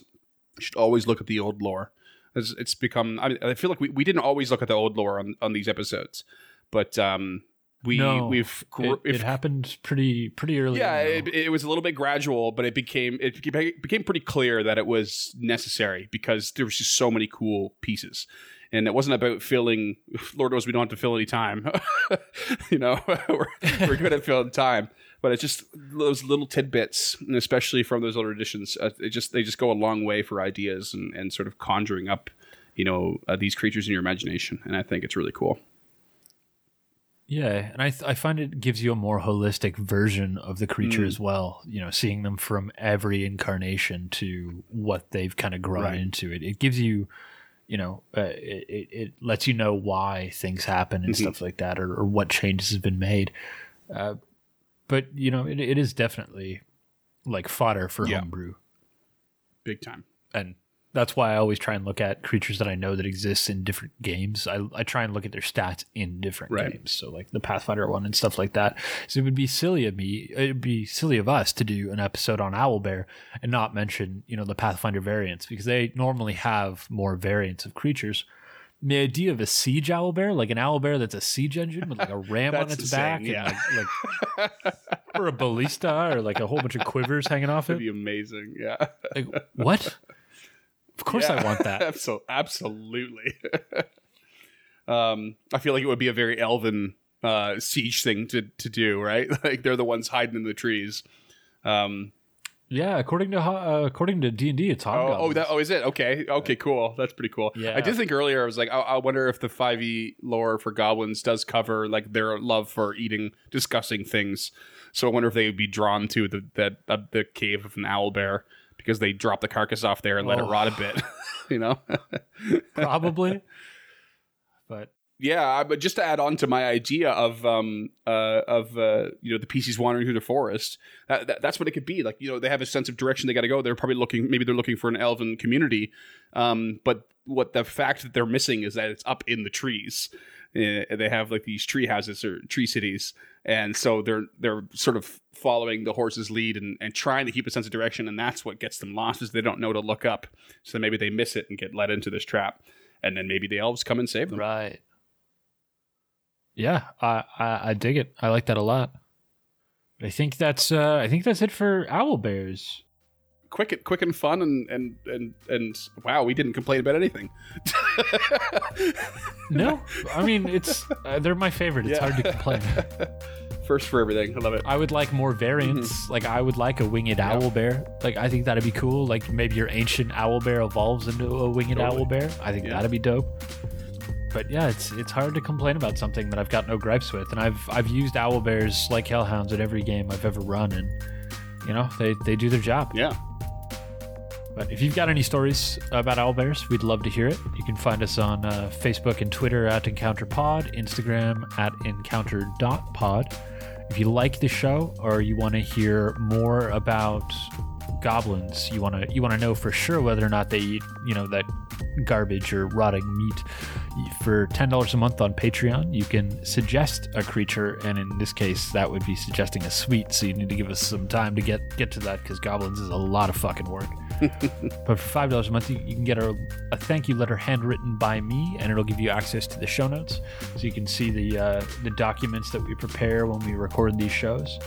[SPEAKER 2] should always look at the old lore. It's, it's become. I, mean, I feel like we, we didn't always look at the old lore on, on these episodes, but um, we
[SPEAKER 1] no,
[SPEAKER 2] we've
[SPEAKER 1] it, it happened pretty pretty early.
[SPEAKER 2] yeah, it, it was a little bit gradual, but it became it became pretty clear that it was necessary because there was just so many cool pieces, and it wasn't about filling. Lord knows we don't have to fill any time. you know, we're, we're good at filling time, but it's just those little tidbits, especially from those older editions. Uh, it just they just go a long way for ideas and and sort of conjuring up, you know, uh, these creatures in your imagination, and I think it's really cool.
[SPEAKER 1] Yeah, and I th- I find it gives you a more holistic version of the creature
[SPEAKER 2] Mm.
[SPEAKER 1] as well. You know, seeing them from every incarnation to what they've kind of grown
[SPEAKER 2] Right.
[SPEAKER 1] into. It it gives you, you know, uh, it, it lets you know why things happen and
[SPEAKER 2] Mhm.
[SPEAKER 1] stuff like that, or, or what changes have been made. Uh, but you know, it, it is definitely like fodder for
[SPEAKER 2] Yeah.
[SPEAKER 1] homebrew,
[SPEAKER 2] Big time.
[SPEAKER 1] and that's why I always try and look at creatures that I know that exist in different games. I, I try and look at their stats in different
[SPEAKER 2] Right.
[SPEAKER 1] games. So like the Pathfinder one and stuff like that. So it would be silly of me, it'd be silly of us to do an episode on Owlbear and not mention, you know, the Pathfinder variants because they normally have more variants of creatures. The idea of a siege owl bear, like an owl bear that's a siege engine with like a ram on its
[SPEAKER 2] insane,
[SPEAKER 1] back,
[SPEAKER 2] yeah.
[SPEAKER 1] and like, like or a ballista, or like a whole bunch of quivers hanging off
[SPEAKER 2] That'd
[SPEAKER 1] it.
[SPEAKER 2] be amazing. Yeah.
[SPEAKER 1] Like what? Of course, I want that.
[SPEAKER 2] Abso- absolutely. um, I feel like it would be a very elven uh, siege thing to, to do, right? Like they're the ones hiding in the trees. Um,
[SPEAKER 1] Yeah, according to uh, according to D and D, it's
[SPEAKER 2] oh,
[SPEAKER 1] hobgoblins.
[SPEAKER 2] oh, that, oh, is it? Okay. Okay, cool. That's pretty cool.
[SPEAKER 1] Yeah.
[SPEAKER 2] I did think earlier, I was like, I, I wonder if the 5e lore for goblins does cover like their love for eating disgusting things. So I wonder if they would be drawn to the that uh, the cave of an owl bear because they drop the carcass off there and let it
[SPEAKER 1] Oh.
[SPEAKER 2] rot a bit. you know?
[SPEAKER 1] probably. But
[SPEAKER 2] Yeah, but just to add on to my idea of um uh of uh you know the PCs wandering through the forest, that, that, that's what it could be. Like you know they have a sense of direction they got to go. They're probably looking maybe they're looking for an elven community, um but what the fact that they're missing is that it's up in the trees. Uh, they have like these tree houses or tree cities, and so they're they're sort of following the horse's lead and, and trying to keep a sense of direction, and that's what gets them lost is they don't know to look up. So maybe they miss it and get led into this trap, and then maybe the elves come and save them.
[SPEAKER 1] right. Yeah, I, I I dig it. I like that a lot. I think that's uh I think that's it for owl bears.
[SPEAKER 2] quick and quick and fun and and and and wow, we didn't complain about anything.
[SPEAKER 1] No, I mean it's uh, they're my favorite. It's
[SPEAKER 2] Yeah.
[SPEAKER 1] hard to complain.
[SPEAKER 2] First for everything. I love it.
[SPEAKER 1] I would like more variants. Like I would like a winged
[SPEAKER 2] Mm-hmm. Yeah.
[SPEAKER 1] owl bear. Like I think that'd be cool. Like maybe your ancient owl bear evolves into a winged
[SPEAKER 2] Totally.
[SPEAKER 1] owl bear. I think
[SPEAKER 2] Yeah.
[SPEAKER 1] that'd be dope. But yeah, it's it's hard to complain about something that I've got no gripes with. And I've I've used owl bears like hellhounds in every game I've ever run, and you know they they do their job.
[SPEAKER 2] Yeah.
[SPEAKER 1] But if you've got any stories about owl bears, we'd love to hear it. You can find us on uh, Facebook and Twitter at EncounterPod, Instagram at encounter.pod. If you like the show or you want to hear more about goblins, you want to you want to know for sure whether or not they eat, you know, that garbage or rotting meat. For ten dollars a month on Patreon, you can suggest a creature, and in this case, that would be suggesting a sweet. So you need to give us some time to get get to that because goblins is a lot of fucking work. But for five dollars a month, you, you can get a, a thank you letter handwritten by me, and it'll give you access to the show notes, so you can see the uh, the documents that we prepare when we record these shows.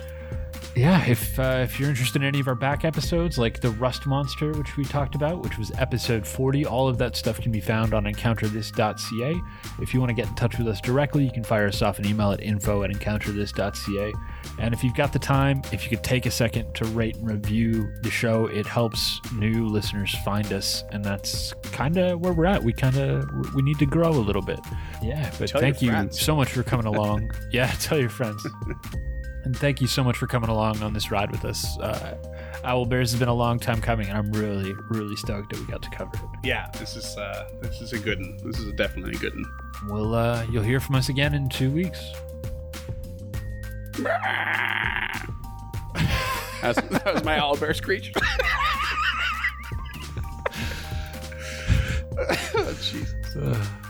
[SPEAKER 1] Yeah, if uh, if you're interested in any of our back episodes, like the Rust Monster, which we talked about, which was episode 40, all of that stuff can be found on encounterthis.ca. If you want to get in touch with us directly, you can fire us off an email at info at encounterthis.ca. And if you've got the time, if you could take a second to rate and review the show, it helps new listeners find us, and that's kind of where we're at. We kind of we need to grow a little bit. Yeah, but
[SPEAKER 2] Tell
[SPEAKER 1] thank you
[SPEAKER 2] friends.
[SPEAKER 1] so much for coming along. yeah, tell your friends. And thank you so much for coming along on this ride with us. Uh, Owl Bears has been a long time coming, and I'm really, really stoked that we got to cover it.
[SPEAKER 2] Yeah, this is uh this is a good one. This is definitely a good one.
[SPEAKER 1] We'll, uh, you'll hear from us again in two weeks.
[SPEAKER 2] that, was, that was my owlbear screech. oh, jeez.
[SPEAKER 1] Uh,